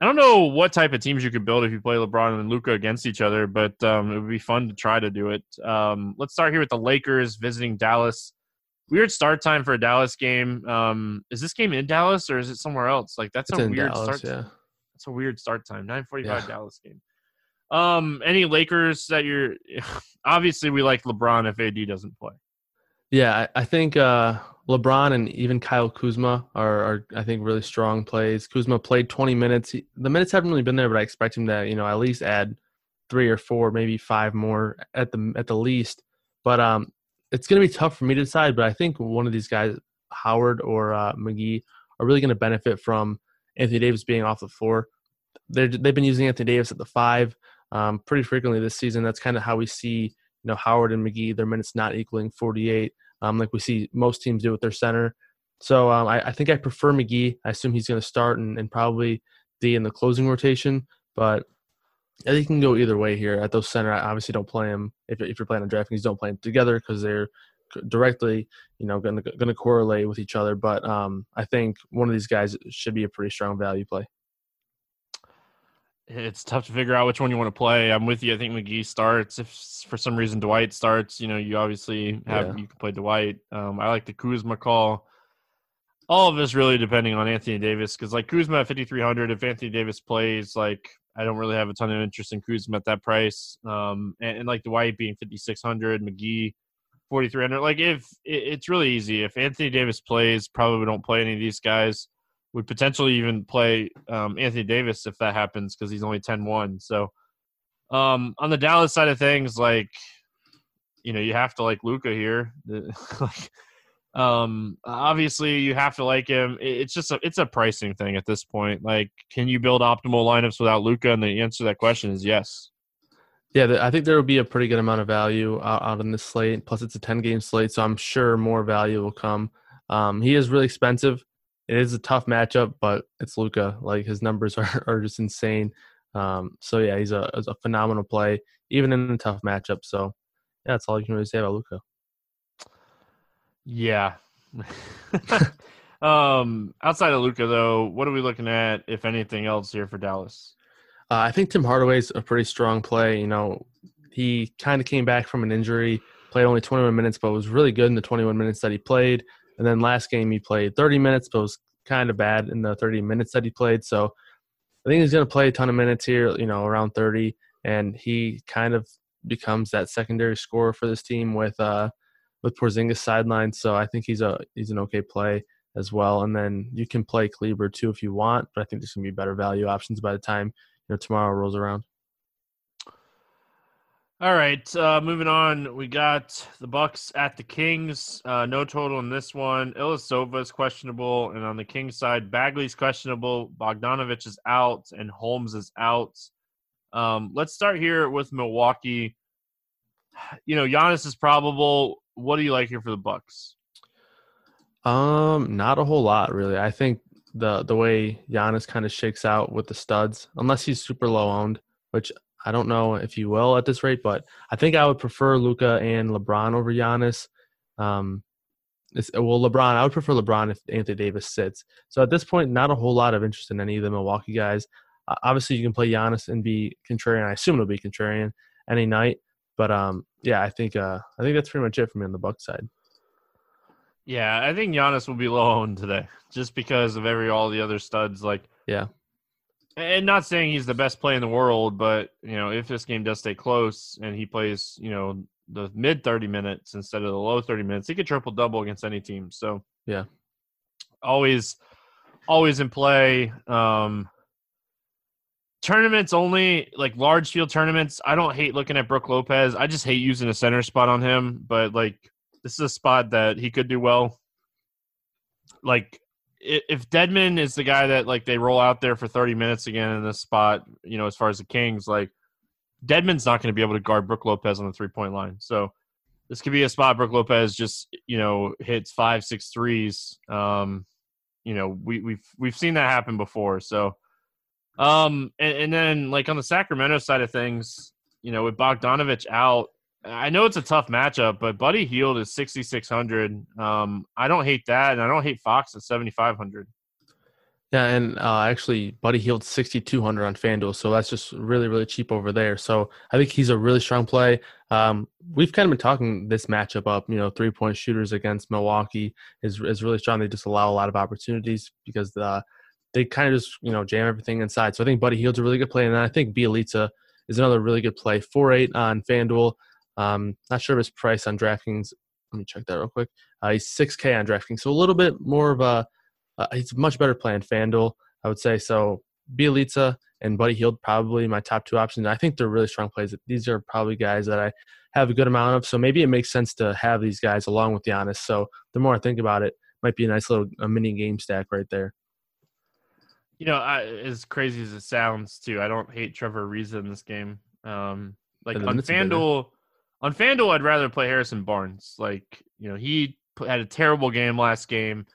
I don't know what type of teams you could build if you play LeBron and Luka against each other, but um, it would be fun to try to do it. Um, let's start here with the Lakers visiting Dallas. Weird start time for a Dallas game. Um, is this game in Dallas or is it somewhere else? Like that's it's a weird Dallas, start. Yeah. That's a weird start time. Nine forty-five Yeah. Dallas game. Um, any Lakers that you're obviously we like LeBron if AD doesn't play. Yeah, I, I think uh, LeBron and even Kyle Kuzma are, are, I think, really strong plays. Kuzma played 20 minutes. He, the minutes haven't really been there, but I expect him to, you know, at least add three or four, maybe five more at the at the least. But um, it's going to be tough for me to decide. But I think one of these guys, Howard or uh, McGee, are really going to benefit from Anthony Davis being off the floor they've been using Anthony Davis at the five um, pretty frequently this season. That's kind of how we see you know Howard and McGee their minutes not equaling 48, um, like we see most teams do with their center. So um, I, I, think I prefer McGee. I assume he's going to start and, and, probably be in the closing rotation, but I think can go either way here. At those center, I obviously don't play him if, if you're playing on DraftKings. Don't play them together because they're directly, you know, going to going to correlate with each other. But um, I think one of these guys should be a pretty strong value play. It's tough to figure out which one you want to play. I'm with you. I think McGee starts. If for some reason Dwight starts, you know, you obviously have yeah. you can play Dwight. Um, I like the Kuzma call. All of this really depending on Anthony Davis because like Kuzma at 5300, if Anthony Davis plays, like I don't really have a ton of interest in Kuzma at that price. Um, and, and like Dwight being 5600, McGee 4300. Like if it, it's really easy. If Anthony Davis plays, probably don't play any of these guys would potentially even play um, Anthony Davis if that happens because he's only 10 1. So, um, on the Dallas side of things, like, you know, you have to like Luka here. like, um, obviously, you have to like him. It's just a it's a pricing thing at this point. Like, can you build optimal lineups without Luka? And the answer to that question is yes. Yeah, I think there will be a pretty good amount of value out, out in this slate. Plus, it's a 10 game slate, so I'm sure more value will come. Um, he is really expensive it is a tough matchup, but it's Luka. Like his numbers are, are just insane. Um, so yeah, he's a, a phenomenal play, even in a tough matchup. So yeah, that's all you can really say about Luka. Yeah. um, outside of Luka though, what are we looking at, if anything else, here for Dallas? Uh, I think Tim Hardaway's a pretty strong play. You know, he kind of came back from an injury, played only 21 minutes, but was really good in the 21 minutes that he played. And then last game he played 30 minutes, but was kind of bad in the 30 minutes that he played. So I think he's going to play a ton of minutes here, you know, around 30, and he kind of becomes that secondary scorer for this team with uh with Porzingis sidelined. So I think he's a he's an okay play as well. And then you can play Kleber too if you want, but I think there's gonna be better value options by the time you know tomorrow rolls around. All right, uh, moving on. We got the Bucks at the Kings. Uh, no total in this one. Ilyasova is questionable, and on the Kings side, Bagley's questionable. Bogdanovich is out, and Holmes is out. Um, let's start here with Milwaukee. You know, Giannis is probable. What do you like here for the Bucks? Um, not a whole lot really. I think the the way Giannis kind of shakes out with the studs, unless he's super low owned, which I don't know if you will at this rate, but I think I would prefer Luka and LeBron over Giannis. Um, well, LeBron, I would prefer LeBron if Anthony Davis sits. So at this point, not a whole lot of interest in any of the Milwaukee guys. Uh, obviously, you can play Giannis and be contrarian. I assume it'll be contrarian any night. But um, yeah, I think uh, I think that's pretty much it for me on the Buck side. Yeah, I think Giannis will be low owned today, just because of every all the other studs. Like, yeah, and not saying he's the best play in the world, but you know, if this game does stay close and he plays, you know, the mid 30 minutes instead of the low 30 minutes, he could triple double against any team. So, yeah. Always always in play. Um tournaments only like large field tournaments. I don't hate looking at Brook Lopez. I just hate using a center spot on him, but like this is a spot that he could do well. Like if Dedmon is the guy that like they roll out there for 30 minutes again in this spot, you know, as far as the Kings, like Dedmon's not going to be able to guard Brook Lopez on the three point line. So this could be a spot Brook Lopez just, you know, hits five, six threes. Um, you know, we, we've we've seen that happen before. So um and, and then like on the Sacramento side of things, you know, with Bogdanovich out, I know it's a tough matchup, but Buddy Hield is 6,600. Um, I don't hate that, and I don't hate Fox at 7,500. Yeah, and uh, actually, Buddy Hield 6,200 on FanDuel, so that's just really, really cheap over there. So I think he's a really strong play. Um, we've kind of been talking this matchup up. You know, three point shooters against Milwaukee is is really strong. They just allow a lot of opportunities because the, uh, they kind of just you know jam everything inside. So I think Buddy Hield's a really good play, and I think Bjelica is another really good play. Four eight on FanDuel. Um, not sure of his price on DraftKings. Let me check that real quick. Uh, he's 6K on DraftKings, so a little bit more of a. Uh, he's much better playing FanDuel, I would say. So Bjelica and Buddy Hield probably my top two options. I think they're really strong plays. These are probably guys that I have a good amount of. So maybe it makes sense to have these guys along with Giannis. So the more I think about it, might be a nice little a mini game stack right there. You know, I, as crazy as it sounds, too, I don't hate Trevor Ariza in this game. Um, like on. FanDuel, on FanDuel, I'd rather play Harrison Barnes. Like, you know, he had a terrible game last game,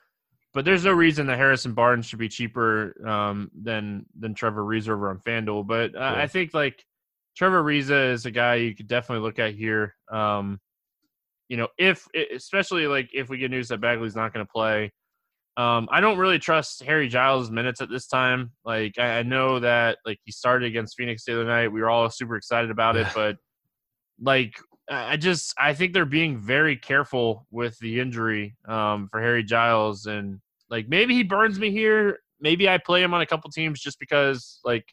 but there's no reason that Harrison Barnes should be cheaper um, than than Trevor Ariza over on FanDuel. But uh, Yeah. I think like Trevor Ariza is a guy you could definitely look at here. Um, you know, if especially like if we get news that Bagley's not going to play, um, I don't really trust Harry Giles' minutes at this time. Like I, I know that like he started against Phoenix the other night. We were all super excited about it, but like I just I think they're being very careful with the injury um, for Harry Giles, and like maybe he burns me here. Maybe I play him on a couple teams just because like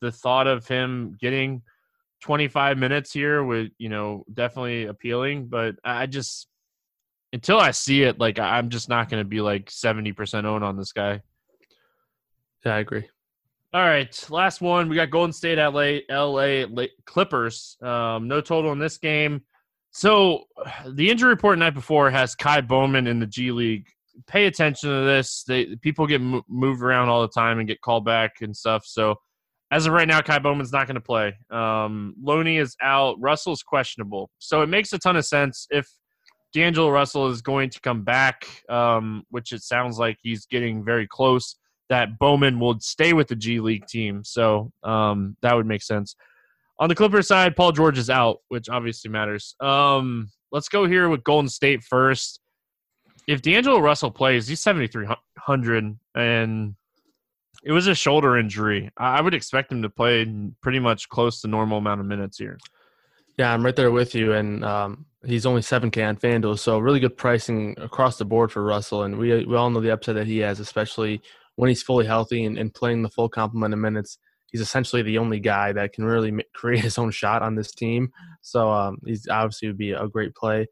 the thought of him getting 25 minutes here would you know definitely appealing, but I just until I see it, like I'm just not going to be like 70% own on this guy. Yeah, I agree. All right, last one. We got Golden State at LA, LA Clippers. Um, no total in this game. So the injury report night before has Ky Bowman in the G League. Pay attention to this. They people get mo- moved around all the time and get called back and stuff. So as of right now, Ky Bowman's not going to play. Um, Looney is out. Russell's questionable. So it makes a ton of sense if D'Angelo Russell is going to come back, um, which it sounds like he's getting very close that Bowman will stay with the G League team. So um, that would make sense. On the Clippers side, Paul George is out, which obviously matters. Um, let's go here with Golden State first. If D'Angelo Russell plays, he's 7,300, and it was a shoulder injury. I would expect him to play pretty much close to normal amount of minutes here. Yeah, I'm right there with you, and um, he's only 7K on FanDuel, so really good pricing across the board for Russell. And we we all know the upside that he has, especially when he's fully healthy and, and playing the full complement of minutes. He's essentially the only guy that can really create his own shot on this team. So um, he's obviously would be a great play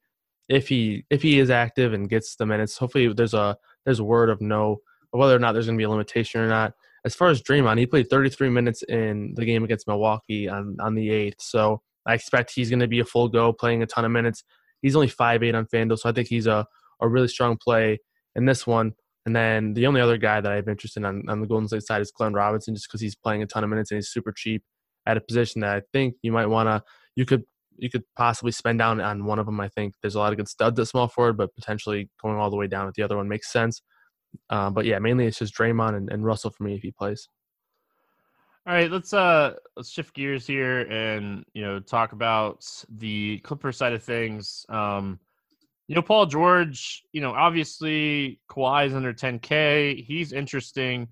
if he if he is active and gets the minutes. Hopefully, there's a there's a word of no whether or not there's going to be a limitation or not. As far as Draymond, he played 33 minutes in the game against Milwaukee on on the eighth, so I expect he's going to be a full go, playing a ton of minutes. He's only five eight on FanDuel, so I think he's a, a really strong play in this one. And then the only other guy that I have interest in on, on the Golden State side is Glenn Robinson, just because he's playing a ton of minutes and he's super cheap at a position that I think you might want to, you could you could possibly spend down on one of them. I think there's a lot of good studs at small forward, but potentially going all the way down at the other one makes sense. Uh, but yeah, mainly it's just Draymond and, and Russell for me if he plays. All right, let's uh let's shift gears here and you know talk about the Clipper side of things. Um, you know, Paul George. You know, obviously Kawhi's under 10k. He's interesting.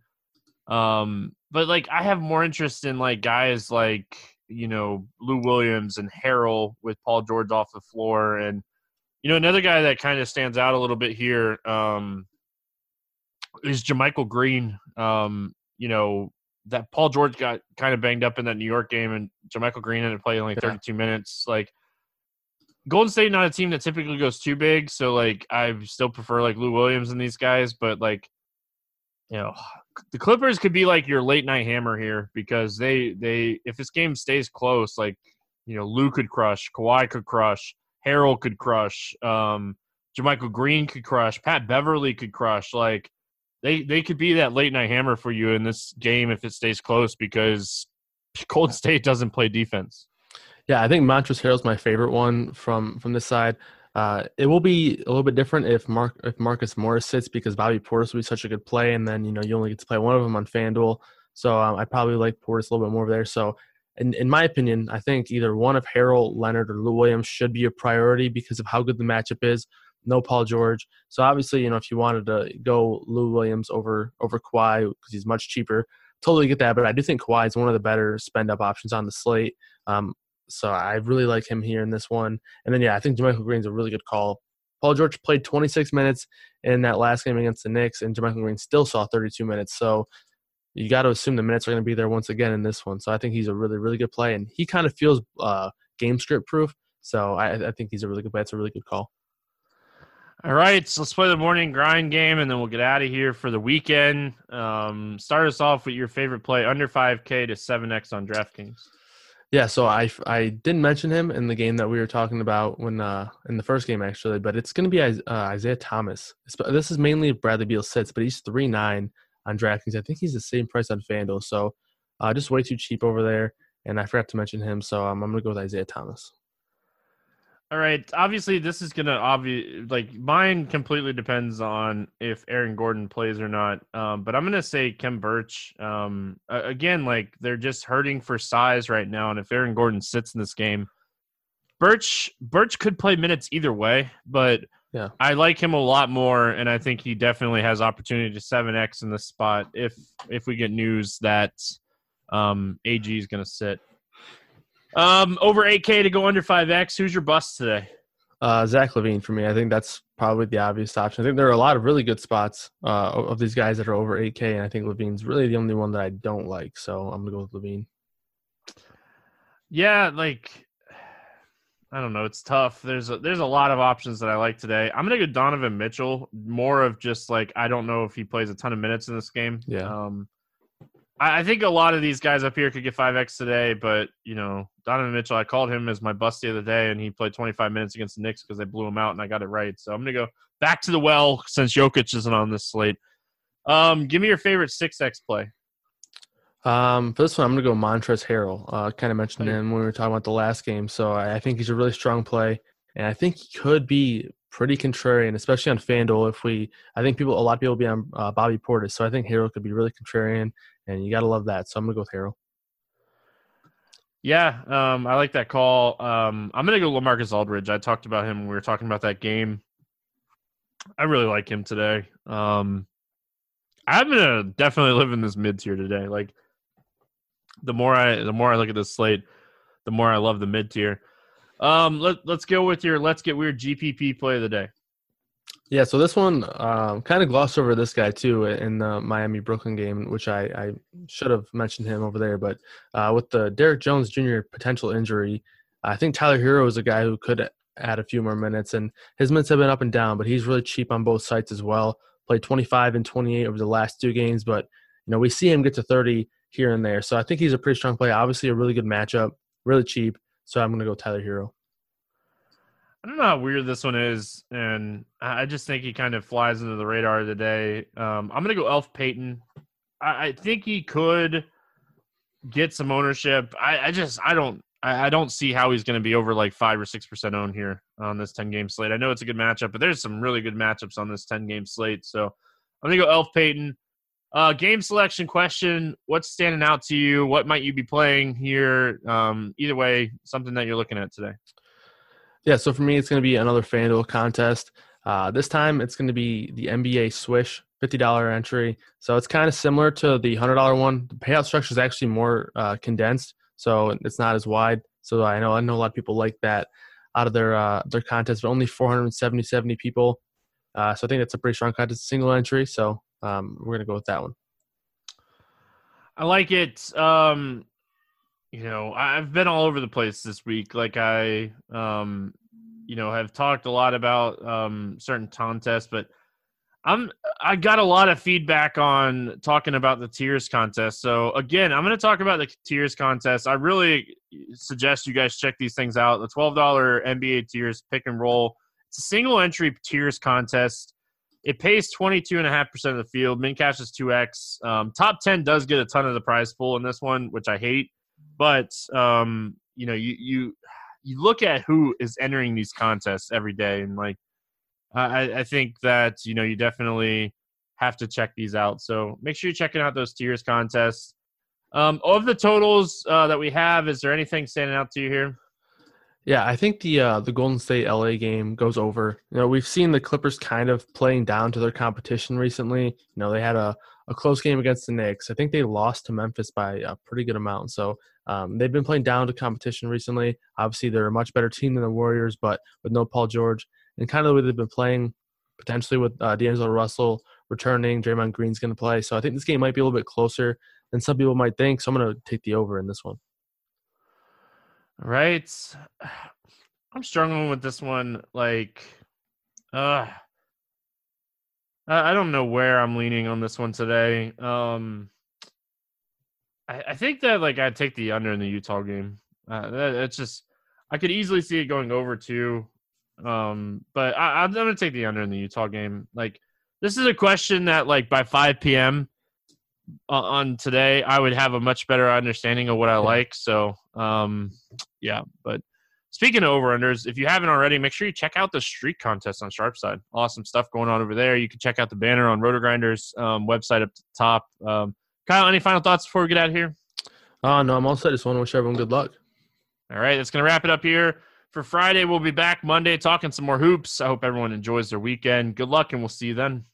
Um, but like I have more interest in like guys like you know Lou Williams and Harrell with Paul George off the floor, and you know another guy that kind of stands out a little bit here um, is JaMychal Green. Um, you know that Paul George got kind of banged up in that New York game, and JaMychal Green ended up playing only Yeah. 32 minutes. Like Golden State, not a team that typically goes too big, so like I still prefer like Lou Williams and these guys, but like you know the Clippers could be like your late night hammer here because they they if this game stays close, like you know Lou could crush, Kawhi could crush, Harrell could crush, um, JaMychal Green could crush, Pat Beverley could crush, like they they could be that late night hammer for you in this game if it stays close because Golden State doesn't play defense. Yeah, I think Montrezl Harrell's my favorite one from from this side. Uh, it will be a little bit different if Mark if Marcus Morris sits because Bobby Portis will be such a good play, and then you know you only get to play one of them on FanDuel. So um, I probably like Portis a little bit more there. So in in my opinion, I think either one of Harrell, Leonard, or Lou Williams should be a priority because of how good the matchup is. No Paul George. So obviously, you know, if you wanted to go Lou Williams over over Kawhi because he's much cheaper, totally get that. But I do think Kawhi is one of the better spend up options on the slate. Um, so I really like him here in this one. And then yeah, I think JaMychal Green's a really good call. Paul George played 26 minutes in that last game against the Knicks, and JaMychal Green still saw 32 minutes. So you got to assume the minutes are going to be there once again in this one. So I think he's a really, really good play, and he kind of feels uh, game script proof. So I, I think he's a really good play. It's a really good call. All right, so let's play the morning grind game, and then we'll get out of here for the weekend. Um, start us off with your favorite play under 5K to 7X on DraftKings. Yeah, so I, I didn't mention him in the game that we were talking about when uh, in the first game actually, but it's going to be uh, Isaiah Thomas. This is mainly if Bradley Beal sits, but he's three nine on DraftKings. I think he's the same price on FanDuel. So uh, just way too cheap over there. And I forgot to mention him, so um, I'm going to go with Isaiah Thomas. All right. Obviously, this is gonna obvious like mine completely depends on if Aaron Gordon plays or not. Um, but I'm gonna say Khem Birch. Um, again, like they're just hurting for size right now, and if Aaron Gordon sits in this game, Birch Birch could play minutes either way. But yeah, I like him a lot more, and I think he definitely has opportunity to seven X in this spot if if we get news that um, AG is gonna sit. Um, over 8K to go under 5X. Who's your bust today? Uh, Zach LaVine for me. I think that's probably the obvious option. I think there are a lot of really good spots uh, of these guys that are over 8K, and I think LaVine's really the only one that I don't like. So I'm gonna go with LaVine. Yeah, like I don't know. It's tough. There's a, there's a lot of options that I like today. I'm gonna go Donovan Mitchell. More of just like I don't know if he plays a ton of minutes in this game. Yeah. Um, I, think a lot of these guys up here could get five X today, but you know Donovan Mitchell. I called him as my bust the other day, and he played 25 minutes against the Knicks because they blew him out, and I got it right. So I'm gonna go back to the well since Jokic isn't on this slate. Um, give me your favorite six X play. Um, for this one, I'm gonna go Montrezl Harrell. Uh, kind of mentioned him when we were talking about the last game, so I, I think he's a really strong play, and I think he could be pretty contrarian, especially on FanDuel. If we, I think people, a lot of people will be on uh, Bobby Portis, so I think Harrell could be really contrarian and you got to love that. So I'm gonna go with Harrell. Yeah, um, I like that call. Um, I'm gonna go LaMarcus Aldridge. I talked about him when we were talking about that game. I really like him today. Um, I'm gonna definitely live in this mid tier today. Like the more I the more I look at this slate, the more I love the mid tier. Um, let let's go with your let's get weird GPP play of the day. Yeah, so this one um, kind of glossed over this guy too in the Miami Brooklyn game, which I, I should have mentioned him over there. But uh, with the Derrick Jones Jr. potential injury, I think Tyler Herro is a guy who could add a few more minutes, and his minutes have been up and down, but he's really cheap on both sites as well. Played 25 and 28 over the last two games, but you know we see him get to 30 here and there, so I think he's a pretty strong play. Obviously, a really good matchup, really cheap. So I'm going to go Tyler Herro. I don't know how weird this one is, and I just think he kind of flies into the radar of the day. Um, I'm gonna go Elf Payton. I, I, think he could get some ownership. I, I just I don't I, I, don't see how he's gonna be over like five or six percent owned here on this ten game slate. I know it's a good matchup, but there's some really good matchups on this ten game slate. So I'm gonna go Elf Payton. Uh, game selection question: What's standing out to you? What might you be playing here? Um, either way, something that you're looking at today. Yeah, so for me, it's going to be another FanDuel contest. Uh, this time, it's going to be the NBA Swish $50 entry. So it's kind of similar to the $100 one. The payout structure is actually more uh, condensed, so it's not as wide. So I know I know a lot of people like that out of their uh, their contest, but only 470 70 people. Uh, so I think that's a pretty strong contest, single entry. So um, we're gonna go with that one. I like it. Um, you know, I've been all over the place this week. Like I, um, you know, have talked a lot about um, certain contests, but I'm I got a lot of feedback on talking about the tiers contest. So again, I'm going to talk about the tiers contest. I really suggest you guys check these things out. The twelve dollar NBA tiers pick and roll. It's a single entry tiers contest. It pays 22.5% of the field. Min cash is 2x. Um, top 10 does get a ton of the prize pool in this one, which I hate. But um, you know, you you you look at who is entering these contests every day, and like I, I think that you know you definitely have to check these out. So make sure you're checking out those tiers contests. Um, of the totals uh, that we have, is there anything standing out to you here? Yeah, I think the uh, the Golden State LA game goes over. You know, we've seen the Clippers kind of playing down to their competition recently. You know, they had a, a close game against the Knicks. I think they lost to Memphis by a pretty good amount. So um, they've been playing down to competition recently. Obviously, they're a much better team than the Warriors, but with no Paul George and kind of the way they've been playing, potentially with uh, D'Angelo Russell returning, Draymond Green's going to play. So I think this game might be a little bit closer than some people might think. So I'm going to take the over in this one. Right. I'm struggling with this one. Like, uh, I don't know where I'm leaning on this one today. Um, I, I think that like I'd take the under in the Utah game. Uh, that, it's just I could easily see it going over two. Um, but I, I'm gonna take the under in the Utah game. Like, this is a question that like by 5 p.m. uh, on today, I would have a much better understanding of what I like. So, um, yeah. But speaking of over unders, if you haven't already, make sure you check out the streak contest on Sharpside. Awesome stuff going on over there. You can check out the banner on RotoGrinders um, website up the top. Um, Kyle, any final thoughts before we get out of here? Uh, no, I'm all set. Just want to wish everyone good luck. All right, that's going to wrap it up here for Friday. We'll be back Monday talking some more hoops. I hope everyone enjoys their weekend. Good luck, and we'll see you then.